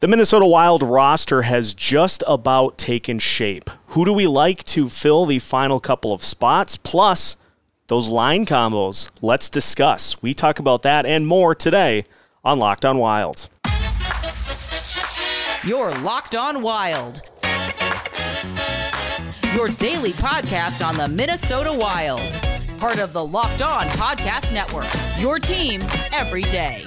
The Minnesota Wild roster has just about taken shape. Who do we like to fill the final couple of spots? Plus, those line combos. Let's discuss. We talk about that and more today on Locked On Wild. You're Locked On Wild. Your daily podcast on the Minnesota Wild. Part of the Locked On Podcast Network. Your team every day.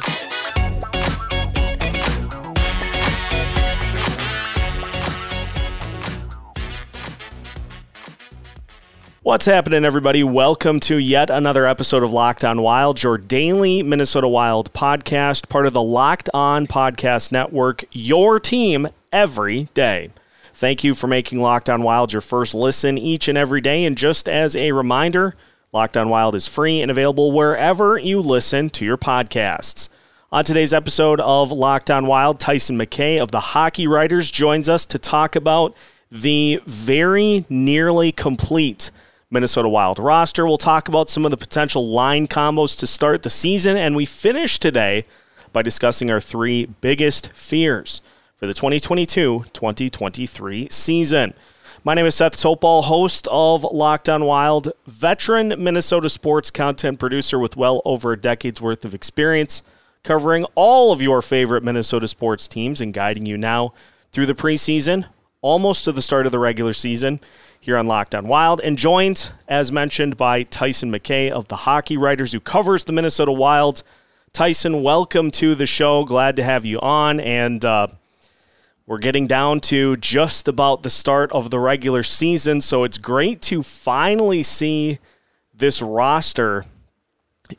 What's happening, everybody? Welcome to yet another episode of Locked On Wild, your daily Minnesota Wild podcast, part of the Locked On Podcast Network, your team every day. Thank you for making Locked On Wild your first listen each and every day. And just as a reminder, Locked On Wild is free and available wherever you listen to your podcasts. On today's episode of Locked On Wild, Tyson McKay of the Hockey Writers joins us to talk about the very nearly complete Minnesota Wild roster. We'll talk about some of the potential line combos to start the season, and we finish today by discussing our three biggest fears for the 2022 2023 season. My name is Seth Toupal, host of Locked On Wild, veteran Minnesota sports content producer with well over a decade's worth of experience covering all of your favorite Minnesota sports teams and guiding you now through the preseason, almost to the start of the regular season here on Locked On Wild, and joined, as mentioned, by Tyson McKay of the Hockey Writers, who covers the Minnesota Wild. Tyson, welcome to the show. Glad to have you on. And uh, we're getting down to just about the start of the regular season, so it's great to finally see this roster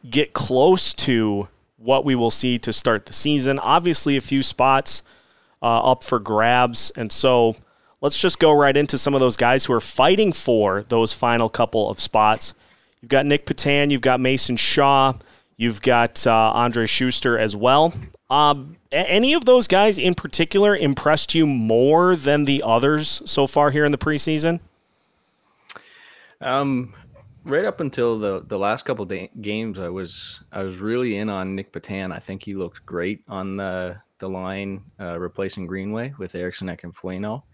get close to what we will see to start the season. Obviously, a few spots uh, up for grabs, and so let's just go right into some of those guys who are fighting for those final couple of spots. You've got Nick Petan, you've got Mason Shaw, you've got uh, Andrej Sustr as well. Um, any of those guys in particular impressed you more than the others so far here in the preseason? Um, right up until the the last couple games, I was I was really in on Nick Petan. I think he looked great on the the line uh, replacing Greenway with Eriksson Ek and Foligno.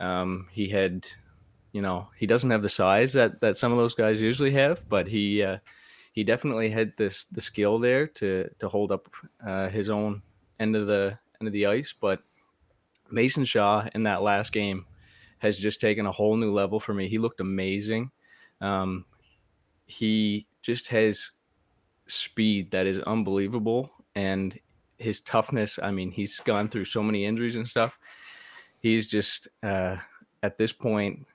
Um, he had, you know, he doesn't have the size that that some of those guys usually have, but he uh, he definitely had this the skill there to to hold up uh, his own end of the end of the ice. But Mason Shaw in that last game has just taken a whole new level for me. He looked amazing. Um, he just has speed that is unbelievable, and his toughness. I mean, he's gone through so many injuries and stuff he's just uh, at this point,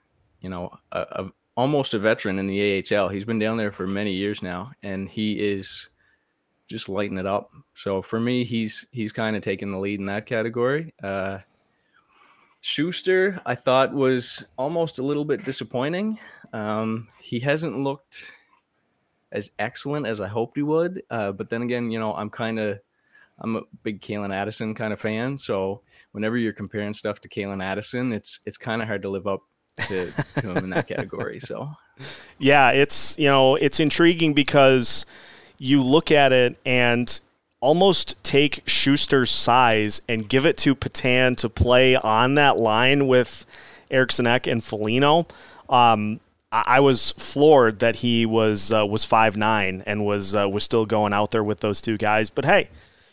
you know, a, a, almost a veteran in the AHL. He's been down there for many years now, and he is just lighting it up. So for me, he's he's kind of taking the lead in that category. Uh, Sustr, I thought was almost a little bit disappointing. Um, he hasn't looked as excellent as I hoped he would. Uh, but then again, you know, I'm kind of I'm a big Calen Addison kind of fan, so whenever you're comparing stuff to Calen Addison, it's it's kind of hard to live up to, to him in that category. So, yeah, it's you know it's intriguing because you look at it and almost take Sustr's size and give it to Petan to play on that line with Eriksson Ek and Foligno. Um, I was floored that he was uh, was five nine and was uh, was still going out there with those two guys. But hey,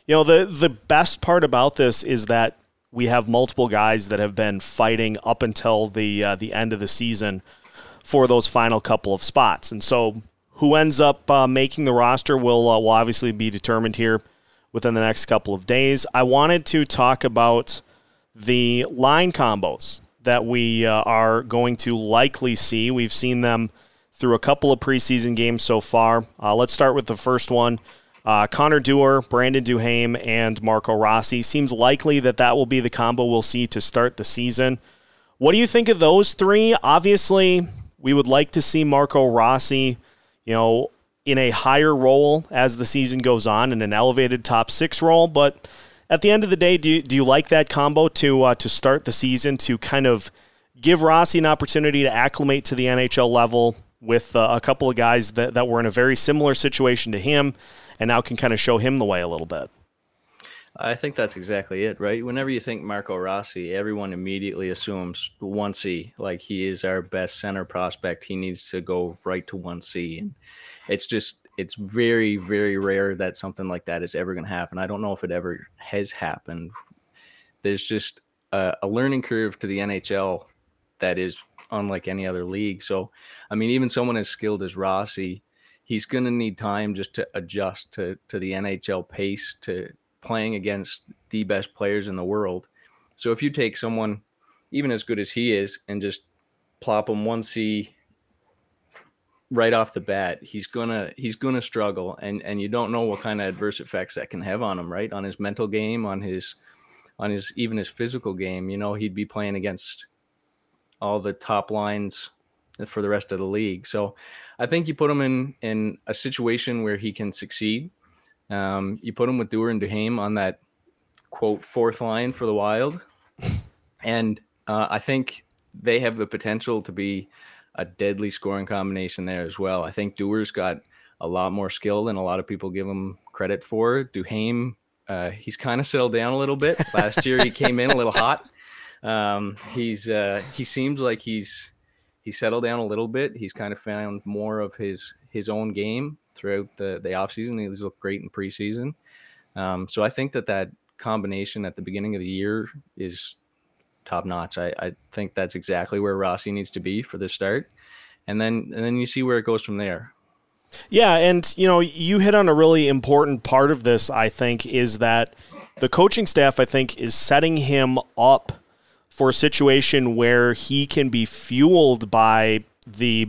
you know the the best part about this is that we have multiple guys that have been fighting up until the uh, the end of the season for those final couple of spots. And so, who ends up uh, making the roster will uh, will obviously be determined here within the next couple of days. I wanted to talk about the line combos that we uh, are going to likely see. We've seen them through a couple of preseason games so far. Uh, let's start with the first one. Uh, Connor Dewar, Brandon Duhaime, and Marco Rossi. Seems likely that that will be the combo we'll see to start the season. What do you think of those three? Obviously, we would like to see Marco Rossi, you know, in a higher role as the season goes on in an elevated top six role. But at the end of the day, do you, do you like that combo to uh, to start the season to kind of give Rossi an opportunity to acclimate to the NHL level with uh, a couple of guys that, that were in a very similar situation to him? And now can kind of show him the way a little bit. I think that's exactly it, right? Whenever you think Marco Rossi, everyone immediately assumes 1C, like he is our best center prospect. He needs to go right to 1C. And it's just, it's very, very rare that something like that is ever going to happen. I don't know if it ever has happened. There's just a, a learning curve to the NHL that is unlike any other league. So, I mean, even someone as skilled as Rossi, he's going to need time just to adjust to to the NHL pace, to playing against the best players in the world. So if you take someone even as good as he is and just plop him one C right off the bat, he's gonna he's gonna struggle, and and you don't know what kind of adverse effects that can have on him, right? On his mental game, on his on his even his physical game. You know, he'd be playing against all the top lines for the rest of the league. So I think you put him in in a situation where he can succeed um, you put him with Dewar and Duhaime on that quote fourth line for the Wild, and uh, I think they have the potential to be a deadly scoring combination there as well. I think Dewar's got a lot more skill than a lot of people give him credit for. Duhaime, uh, he's kind of settled down a little bit. Last year he came in a little hot. Um, he's uh, he seems like he's he's settled down a little bit. He's kind of found more of his his own game throughout the the offseason. He's looked great in preseason. Um, so I think that that combination at the beginning of the year is top notch. I, I think that's exactly where Rossi needs to be for the start, and then and then you see where it goes from there. Yeah, and you know you hit on a really important part of this. I think is that the coaching staff I think is setting him up for a situation where he can be fueled by the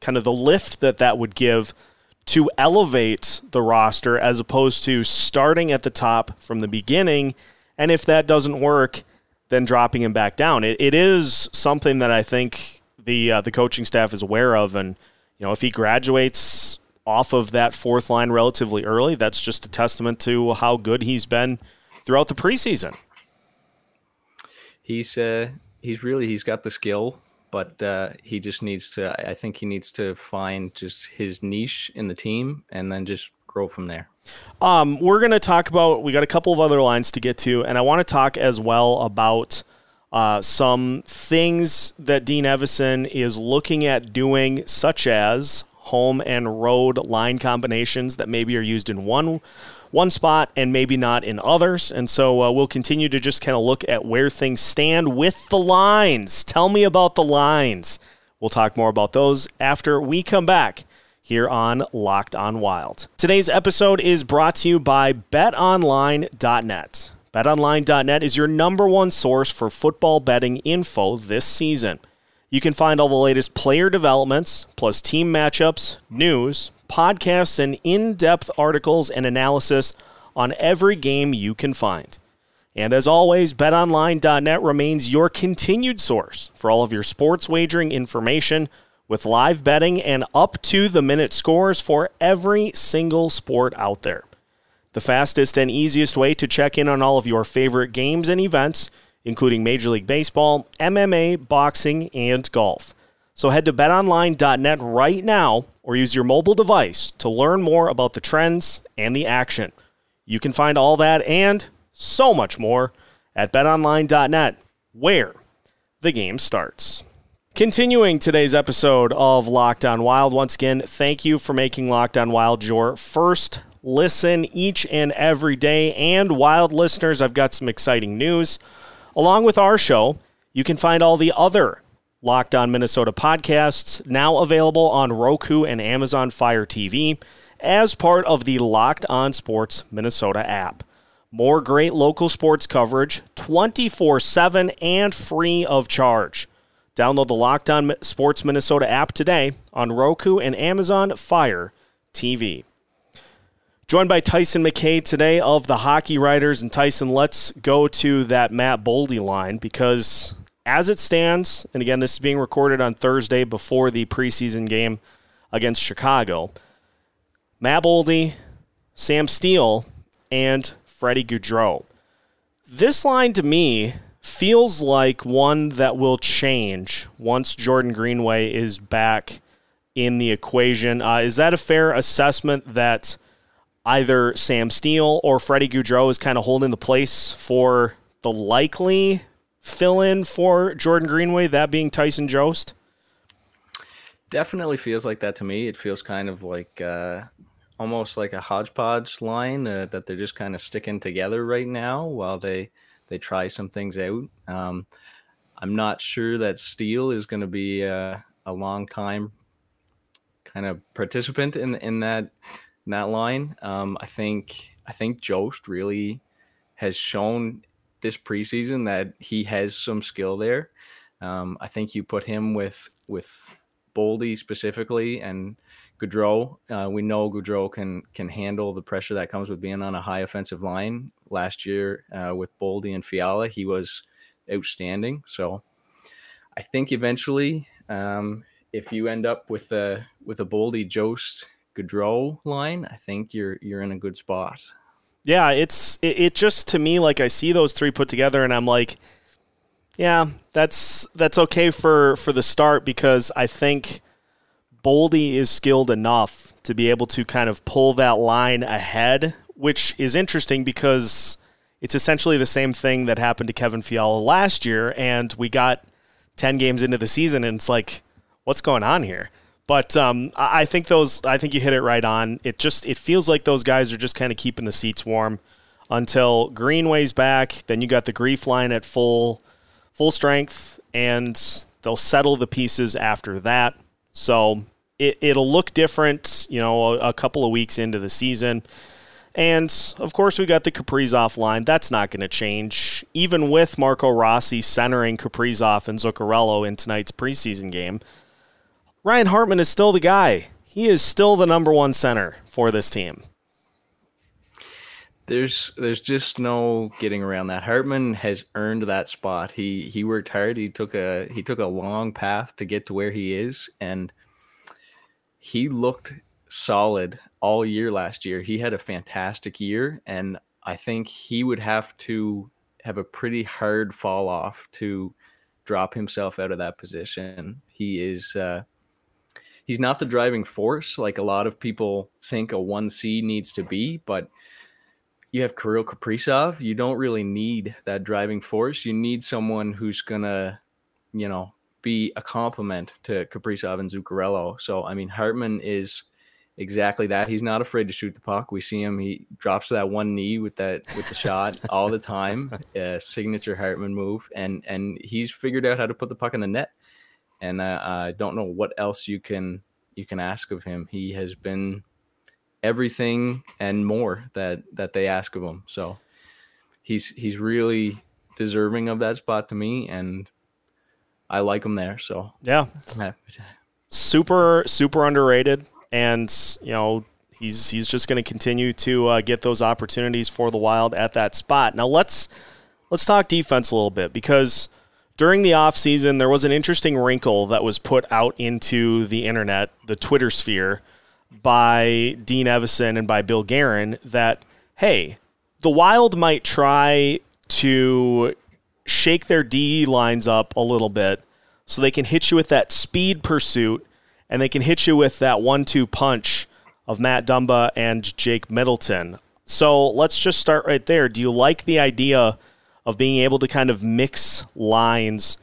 kind of the lift that that would give to elevate the roster as opposed to starting at the top from the beginning. And if that doesn't work, then dropping him back down. It, it is something that I think the uh, the coaching staff is aware of, and you know if he graduates off of that fourth line relatively early, that's just a testament to how good he's been throughout the preseason. He's uh, he's really he's got the skill but uh, he just needs to. I think he needs to find just his niche in the team and then just grow from there. Um, we're going to talk about. We got a couple of other lines to get to, and I want to talk as well about. Uh, some things that Dean Evason is looking at doing, such as home and road line combinations that maybe are used in one one spot and maybe not in others. And so uh, we'll continue to just kind of look at where things stand with the lines. Tell me about the lines. We'll talk more about those after we come back here on Locked On Wild. Today's episode is brought to you by betonline.net. BetOnline.net is your number one source for football betting info this season. You can find all the latest player developments, plus team matchups, news, podcasts, and in depth articles and analysis on every game you can find. And as always, betonline.net remains your continued source for all of your sports wagering information with live betting and up to the minute scores for every single sport out there. The fastest and easiest way to check in on all of your favorite games and events, including Major League Baseball, MMA, boxing, and golf. So head to betonline.net right now or use your mobile device to learn more about the trends and the action. You can find all that and so much more at betonline.net, where the game starts. Continuing today's episode of Locked On Wild, once again, thank you for making Locked On Wild your first listen each and every day. And Wild listeners, I've got some exciting news. Along with our show, you can find all the other Locked On Minnesota podcasts, now available on Roku and Amazon Fire TV as part of the Locked On Sports Minnesota app. More great local sports coverage 24 7 and free of charge. Download the Locked On Sports Minnesota app today on Roku and Amazon Fire TV. Joined by Tyson McKay today of the Hockey Writers. And Tyson, let's go to that Matt Boldy line because as it stands, and again, this is being recorded on Thursday before the preseason game against Chicago, Matt Boldy, Sam Steel, and Freddie Gaudreau. This line to me feels like one that will change once Jordan Greenway is back in the equation. Uh, is that a fair assessment that either Sam Steel or Freddie Gaudreau is kind of holding the place for the likely fill in for Jordan Greenway, that being Tyson Jost? Definitely feels like that to me. It feels kind of like uh, almost like a hodgepodge line uh, that they're just kind of sticking together right now while they they try some things out. Um, I'm not sure that Steel is going to be a, a long time kind of participant in in that in that line. Um, I think I think Jost really has shown this preseason that he has some skill there. Um, I think you put him with with Boldy specifically and Gaudreau. Uh, we know Gaudreau can can handle the pressure that comes with being on a high offensive line. Last year uh, with Boldy and Fiala, he was outstanding. So I think eventually, um, if you end up with a with a Boldy Jost Gaudreau line, I think you're you're in a good spot. Yeah, it's it, it just to me like I see those three put together and I'm like, yeah, that's that's okay for for the start because I think Boldy is skilled enough to be able to kind of pull that line ahead, which is interesting because it's essentially the same thing that happened to Kevin Fiala last year, and we got ten games into the season, and it's like, what's going on here? But um, I think those, I think you hit it right on. It just, it feels like those guys are just kind of keeping the seats warm until Greenway's back. Then you got the GREF line at full, full strength, and they'll settle the pieces after that. So it, it'll look different, you know, a, a couple of weeks into the season. And of course, we got the Kaprizov line. That's not going to change. Even with Marco Rossi centering Kaprizov and Zuccarello in tonight's preseason game, Ryan Hartman is still the guy. He is still the number one center for this team. There's there's just no getting around that. Hartman has earned that spot. He he worked hard. He took a he took a long path to get to where he is, and – he looked solid all year last year. He had a fantastic year, and I think he would have to have a pretty hard fall off to drop himself out of that position. He is uh, he's not the driving force like a lot of people think a one C needs to be, but you have Kirill Kaprizov. You don't really need that driving force. You need someone who's gonna, you know, be a complement to Kaprizov and Zuccarello. So I mean, Hartman is exactly that. He's not afraid to shoot the puck. We see him; he drops that one knee with that with the shot all the time. Signature Hartman move, and and he's figured out how to put the puck in the net. And uh, I don't know what else you can you can ask of him. He has been everything and more that that they ask of him. So he's he's really deserving of that spot to me, and I like him there. So yeah, super super underrated, and you know he's he's just going to continue to uh, get those opportunities for the Wild at that spot. Now let's let's talk defense a little bit because during the offseason there was an interesting wrinkle that was put out into the internet, the Twitter sphere by Dean Evason and by Bill Guerin that hey, the Wild might try to shake their D lines up a little bit so they can hit you with that speed pursuit and they can hit you with that one two punch of Matt Dumba and Jake Middleton. So let's just start right there. Do you like the idea of being able to kind of mix lines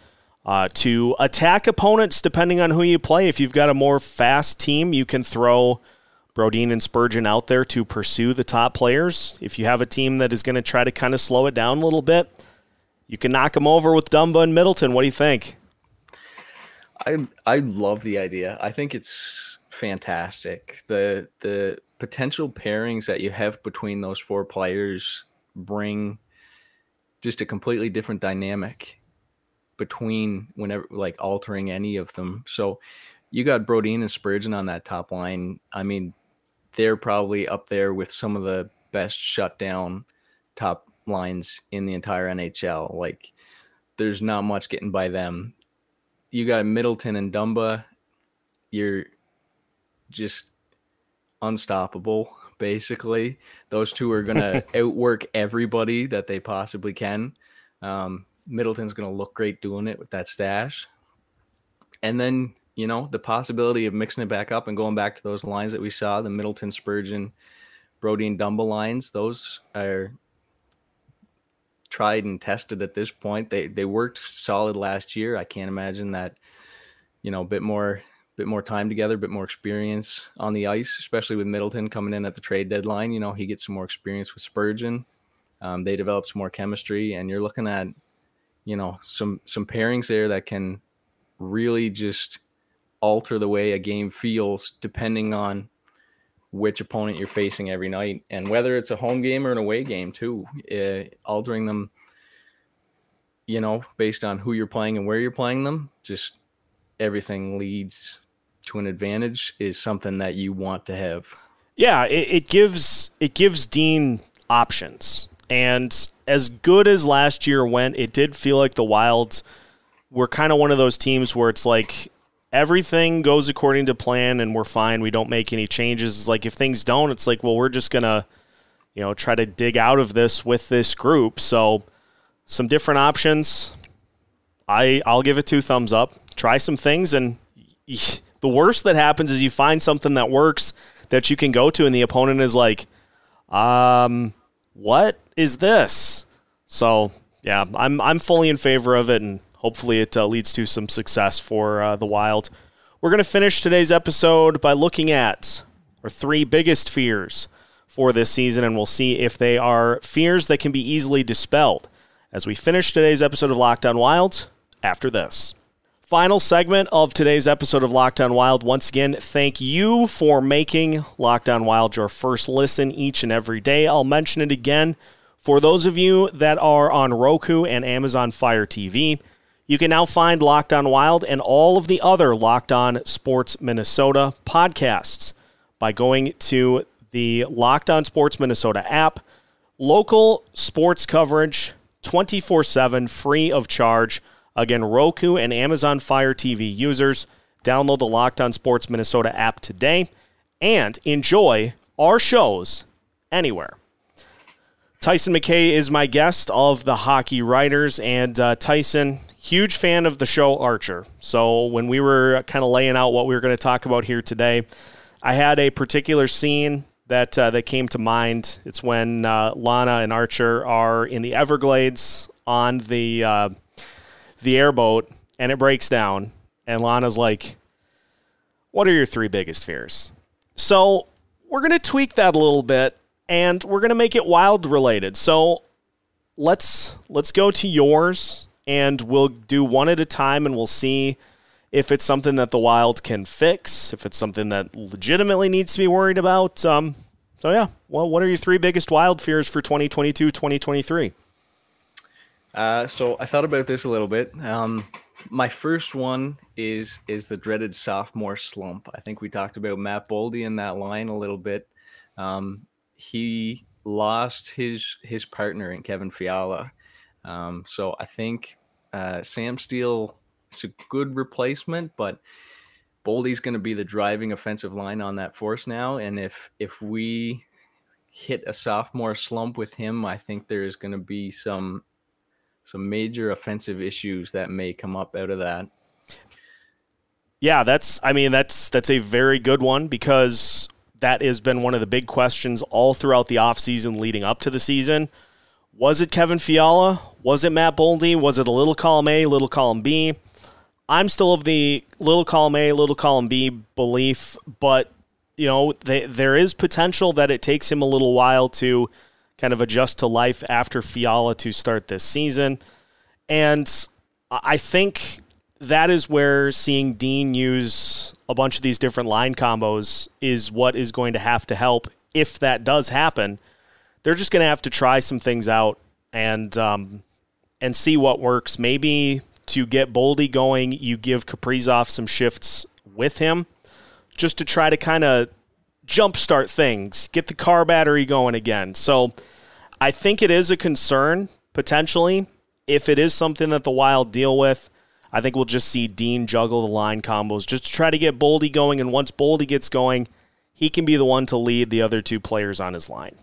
uh, to attack opponents depending on who you play? If you've got a more fast team, you can throw Brodin and Spurgeon out there to pursue the top players. If you have a team that is going to try to kind of slow it down a little bit, you can knock them over with Dumba and Middleton. What do you think? I I love the idea. I think it's fantastic. The the potential pairings that you have between those four players bring just a completely different dynamic between whenever like altering any of them. So you got Brodin and Spurgeon on that top line. I mean, they're probably up there with some of the best shutdown top lines in the entire NHL. Like there's not much getting by them. You got Middleton and Dumba. You're just unstoppable, basically. Those two are gonna outwork everybody that they possibly can. Um, Middleton's gonna look great doing it with that stash. And then, you know, the possibility of mixing it back up and going back to those lines that we saw, the Middleton Spurgeon Brody, and Dumba lines, those are tried and tested at this point. They they worked solid last year. I can't imagine that, you know, a bit more bit more time together, a bit more experience on the ice, especially with Middleton coming in at the trade deadline. You know, he gets some more experience with Spurgeon. Um, they develop some more chemistry, and you're looking at, you know, some some pairings there that can really just alter the way a game feels depending on which opponent you're facing every night and whether it's a home game or an away game too uh, altering them you know based on who you're playing and where you're playing them just everything leads to an advantage is something that you want to have yeah it, it gives it gives dean options and as good as last year went it did feel like the wilds were kind of one of those teams where it's like everything goes according to plan and we're fine. We don't make any changes. It's like if things don't, it's like, well, we're just going to, you know, try to dig out of this with this group. So some different options. I I'll give it two thumbs up. Try some things and the worst that happens is you find something that works that you can go to and the opponent is like, um, what is this? So, yeah, I'm I'm fully in favor of it and hopefully it uh, leads to some success for uh, the Wild. We're going to finish today's episode by looking at our three biggest fears for this season, and we'll see if they are fears that can be easily dispelled as we finish today's episode of Locked On Wild after this. Final segment of today's episode of Locked On Wild. Once again, thank you for making Locked On Wild your first listen each and every day. I'll mention it again. For those of you that are on Roku and Amazon Fire TV, you can now find Locked On Wild and all of the other Locked On Sports Minnesota podcasts by going to the Locked On Sports Minnesota app. Local sports coverage 24 7, free of charge. Again, Roku and Amazon Fire TV users, download the Locked On Sports Minnesota app today and enjoy our shows anywhere. Tyson McKay is my guest of the Hockey Writers. And uh, Tyson, huge fan of the show Archer. So when we were kind of laying out what we were going to talk about here today, I had a particular scene that uh, that came to mind. It's when uh, Lana and Archer are in the Everglades on the uh, the airboat, and it breaks down, and Lana's like, "What are your three biggest fears?" So we're going to tweak that a little bit, and we're going to make it wild related. So let's let's go to yours and we'll do one at a time and we'll see if it's something that the Wild can fix, if it's something that legitimately needs to be worried about. Um, so, yeah, well, what are your three biggest Wild fears for 2022 2023? Uh, so I thought about this a little bit. Um, my first one is is the dreaded sophomore slump. I think we talked about Matt Boldy in that line a little bit. Um, he lost his his partner in Kevin Fiala, um, so I think uh, Sam Steel is a good replacement, but Boldy's going to be the driving offensive line on that force now. And if if we hit a sophomore slump with him, I think there is going to be some some major offensive issues that may come up out of that. Yeah, that's I mean that's that's a very good one because that has been one of the big questions all throughout the offseason leading up to the season. Was it Kevin Fiala? Was it Matt Boldy? Was it a little column A, little column B? I'm still of the little column A, little column B belief, but you know, they, there is potential that it takes him a little while to kind of adjust to life after Fiala to start this season. And I think that is where seeing Dean use a bunch of these different line combos is what is going to have to help if that does happen. They're just going to have to try some things out and um, and see what works. Maybe to get Boldy going, you give Kaprizov some shifts with him just to try to kind of jumpstart things, get the car battery going again. So I think it is a concern potentially. If it is something that the Wild deal with, I think we'll just see Dean juggle the line combos just to try to get Boldy going. And once Boldy gets going, he can be the one to lead the other two players on his line.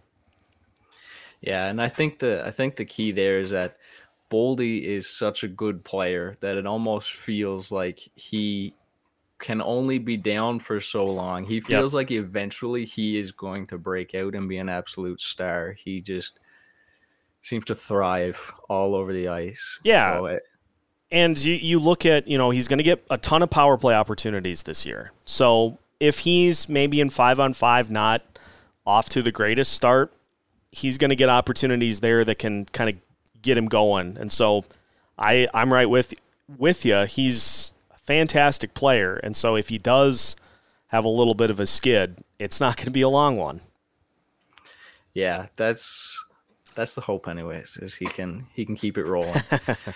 Yeah, and I think the I think the key there is that Boldy is such a good player that it almost feels like he can only be down for so long. He feels yep. like eventually he is going to break out and be an absolute star. He just seems to thrive all over the ice. Yeah. So it, and you, you look at, you know, he's going to get a ton of power play opportunities this year. So if he's maybe in five on five, not off to the greatest start, he's going to get opportunities there that can kind of get him going. And so I, I'm right with with you. He's a fantastic player. And so if he does have a little bit of a skid, it's not going to be a long one. Yeah, that's that's the hope, anyways. Is he can he can keep it rolling.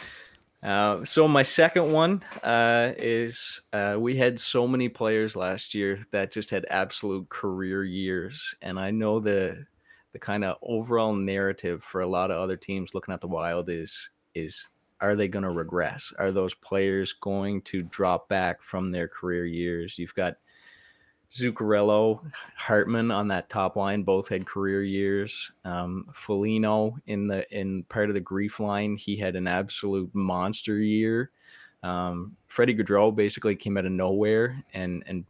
uh, so my second one uh, is uh, we had so many players last year that just had absolute career years, and I know the the kind of overall narrative for a lot of other teams looking at the Wild is is are they going to regress? Are those players going to drop back from their career years? You've got Zuccarello, Hartman on that top line, both had career years. Um, Foligno in the in part of the GREF line, he had an absolute monster year. Um, Freddie Gaudreau basically came out of nowhere and and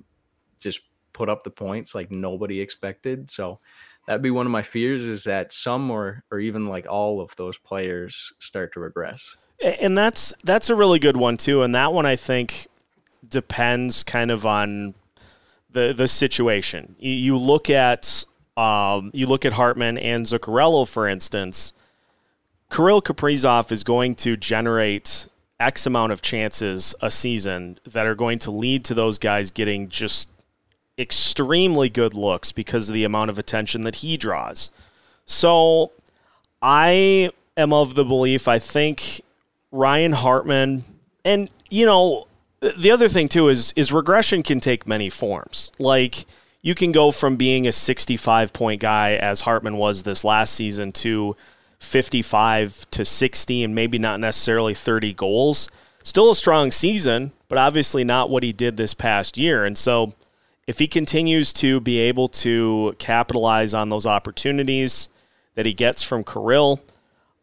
just put up the points like nobody expected. So that'd be one of my fears is that some or or even like all of those players start to regress and that's that's a really good one too. And that one I think depends kind of on the the situation. You, look at um, you look at Hartman and Zuccarello, for instance. Kirill Kaprizov is going to generate X amount of chances a season that are going to lead to those guys getting just extremely good looks because of the amount of attention that he draws. So I am of the belief I think Ryan Hartman, and you know, the other thing too is is regression can take many forms. Like you can go from being a 65 point guy as Hartman was this last season to 55 to 60 and maybe not necessarily 30 goals. Still a strong season, but obviously not what he did this past year. And so if he continues to be able to capitalize on those opportunities that he gets from Kirill,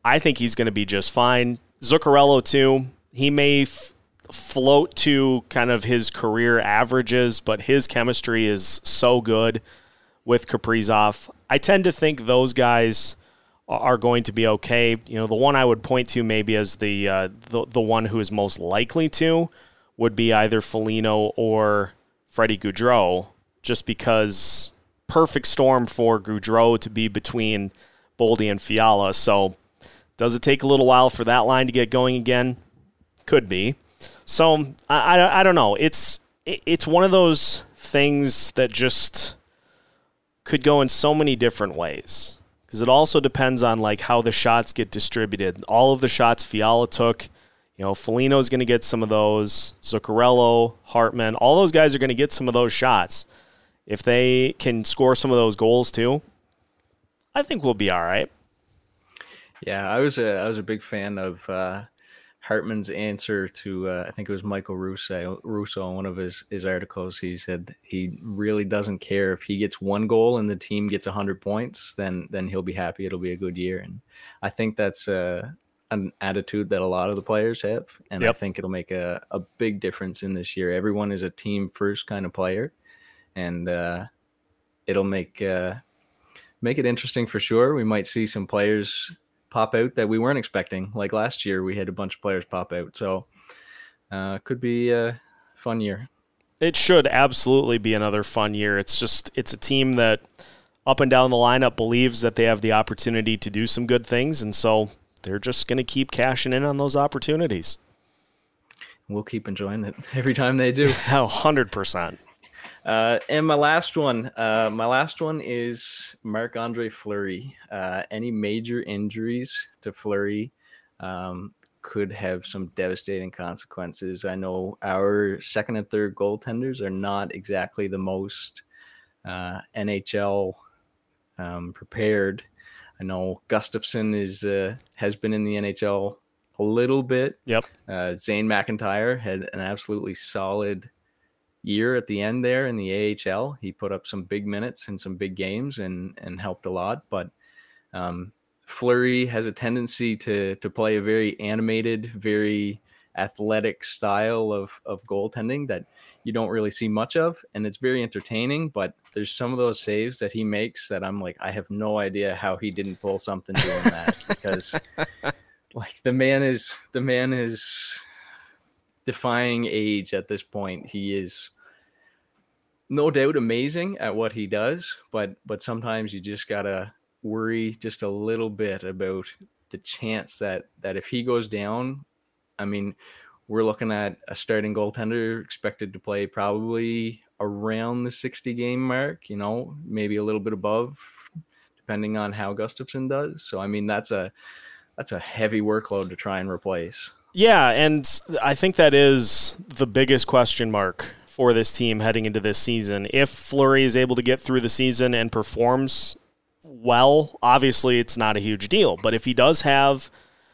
I think he's going to be just fine. Zuccarello too. He may f- float to kind of his career averages, but his chemistry is so good with Kaprizov. I tend to think those guys are going to be okay. You know, the one I would point to maybe as the uh, the, the one who is most likely to would be either Foligno or Freddie Gaudreau, just because perfect storm for Gaudreau to be between Boldy and Fiala. So does it take a little while for that line to get going again? Could be. So I, I, I don't know. It's it's one of those things that just could go in so many different ways because it also depends on like how the shots get distributed. All of the shots Fiala took, you know, Foligno's going to get some of those. Zuccarello, Hartman, all those guys are going to get some of those shots. If they can score some of those goals too, I think we'll be all right. Yeah, I was a I was a big fan of uh, Hartman's answer to uh, I think it was Michael Russo Russo in one of his his articles. He said he really doesn't care if he gets one goal and the team gets hundred points, then then he'll be happy. It'll be a good year, and I think that's uh, an attitude that a lot of the players have, and yep. I think it'll make a, a big difference in this year. Everyone is a team first kind of player, and uh, it'll make uh, make it interesting for sure. We might see some players pop out that we weren't expecting. Like last year, we had a bunch of players pop out. So uh, could be a fun year. It should absolutely be another fun year. It's just it's a team that up and down the lineup believes that they have the opportunity to do some good things, and so they're just going to keep cashing in on those opportunities. We'll keep enjoying it every time they do. hundred percent. Uh, and my last one, uh, my last one is Marc Andre Fleury. Uh, any major injuries to Fleury um, could have some devastating consequences. I know our second and third goaltenders are not exactly the most uh, NHL um, prepared. I know Gustavsson is uh, has been in the NHL a little bit. Yep. Uh, Zane McIntyre had an absolutely solid year at the end there in the AHL. He put up some big minutes in some big games and and helped a lot. But um, Fleury has a tendency to to play a very animated, very athletic style of of goaltending that you don't really see much of, and it's very entertaining. But there's some of those saves that he makes that I'm like, I have no idea how he didn't pull something doing that because, like, the man is the man is defying age at this point. He is no doubt amazing at what he does, but but sometimes you just gotta worry just a little bit about the chance that that if he goes down, I mean, we're looking at a starting goaltender expected to play probably around the 60 game mark, you know, maybe a little bit above, depending on how Gustavsson does. So I mean that's a that's a heavy workload to try and replace. Yeah, and I think that is the biggest question mark for this team heading into this season. If Fleury is able to get through the season and performs well, obviously it's not a huge deal. But if he does have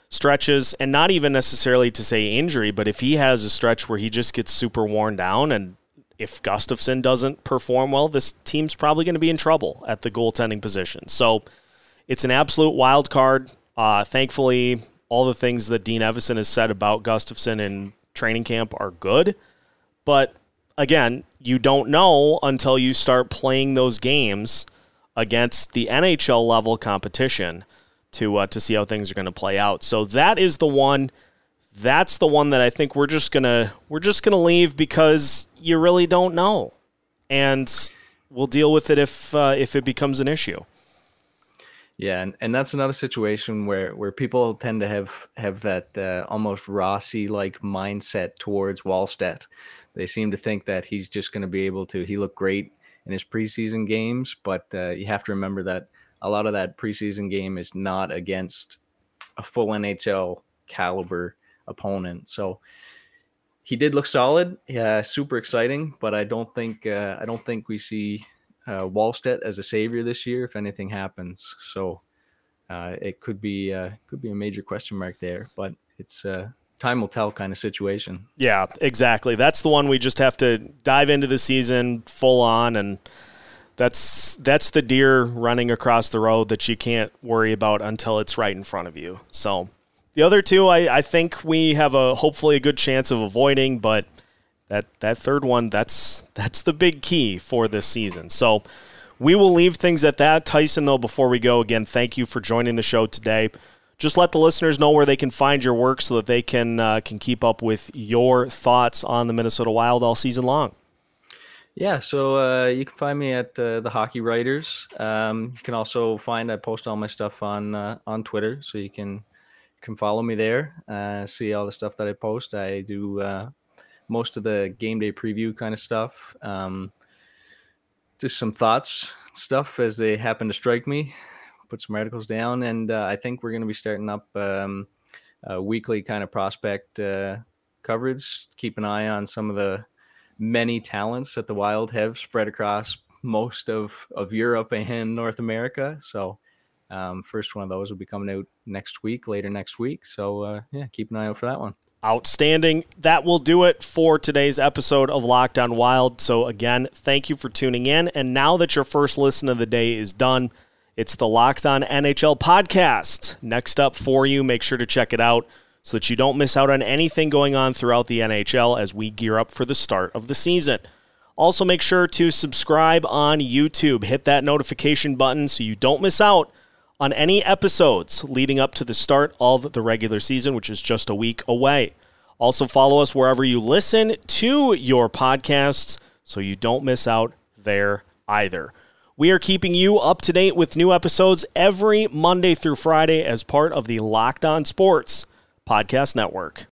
stretches, and not even necessarily to say injury, but if he has a stretch where he just gets super worn down and if Gustavsson doesn't perform well, this team's probably going to be in trouble at the goaltending position. So it's an absolute wild card. Uh, thankfully, all the things that Dean Evason has said about Gustavsson in training camp are good. But again, you don't know until you start playing those games against the NHL level competition to uh, to see how things are going to play out. So that is the one. That's the one that I think we're just gonna we're just gonna leave because you really don't know, and we'll deal with it if uh, if it becomes an issue. Yeah, and, and that's another situation where, where people tend to have have that uh, almost Rossi like mindset towards Wallstedt. They seem to think that he's just going to be able to. He looked great in his preseason games, but uh, you have to remember that a lot of that preseason game is not against a full NHL caliber opponent. So he did look solid, yeah, super exciting. But I don't think uh, I don't think we see uh, Wallstedt as a savior this year if anything happens. So uh, it could be uh, could be a major question mark there. But it's uh, time will tell kind of situation. Yeah, exactly. That's the one we just have to dive into the season full on and that's that's the deer running across the road that you can't worry about until it's right in front of you. So the other two I, I think we have a hopefully a good chance of avoiding, but that that third one that's that's the big key for this season. So we will leave things at that. Tyson, though, before we go, again, thank you for joining the show today just let the listeners know where they can find your work so that they can uh, can keep up with your thoughts on the Minnesota Wild all season long. Yeah, so uh, you can find me at uh, the Hockey Writers. Um, you can also find I post all my stuff on uh, on Twitter, so you can can follow me there. Uh, see all the stuff that I post. I do uh, most of the game day preview kind of stuff. Um, just some thoughts, stuff as they happen to strike me put some articles down, and uh, I think we're going to be starting up um, a weekly kind of prospect uh, coverage. Keep an eye on some of the many talents that the Wild have spread across most of of Europe and North America. So. Um, first one of those will be coming out next week, later next week. So, uh, yeah, keep an eye out for that one. Outstanding. That will do it for today's episode of Locked On Wild. So, again, thank you for tuning in. And now that your first listen of the day is done, it's the Locked On NHL podcast. Next up for you, make sure to check it out so that you don't miss out on anything going on throughout the NHL as we gear up for the start of the season. Also, make sure to subscribe on YouTube. Hit that notification button so you don't miss out on any episodes leading up to the start of the regular season, which is just a week away. Also, follow us wherever you listen to your podcasts so you don't miss out there either. We are keeping you up to date with new episodes every Monday through Friday as part of the Locked On Sports Podcast Network.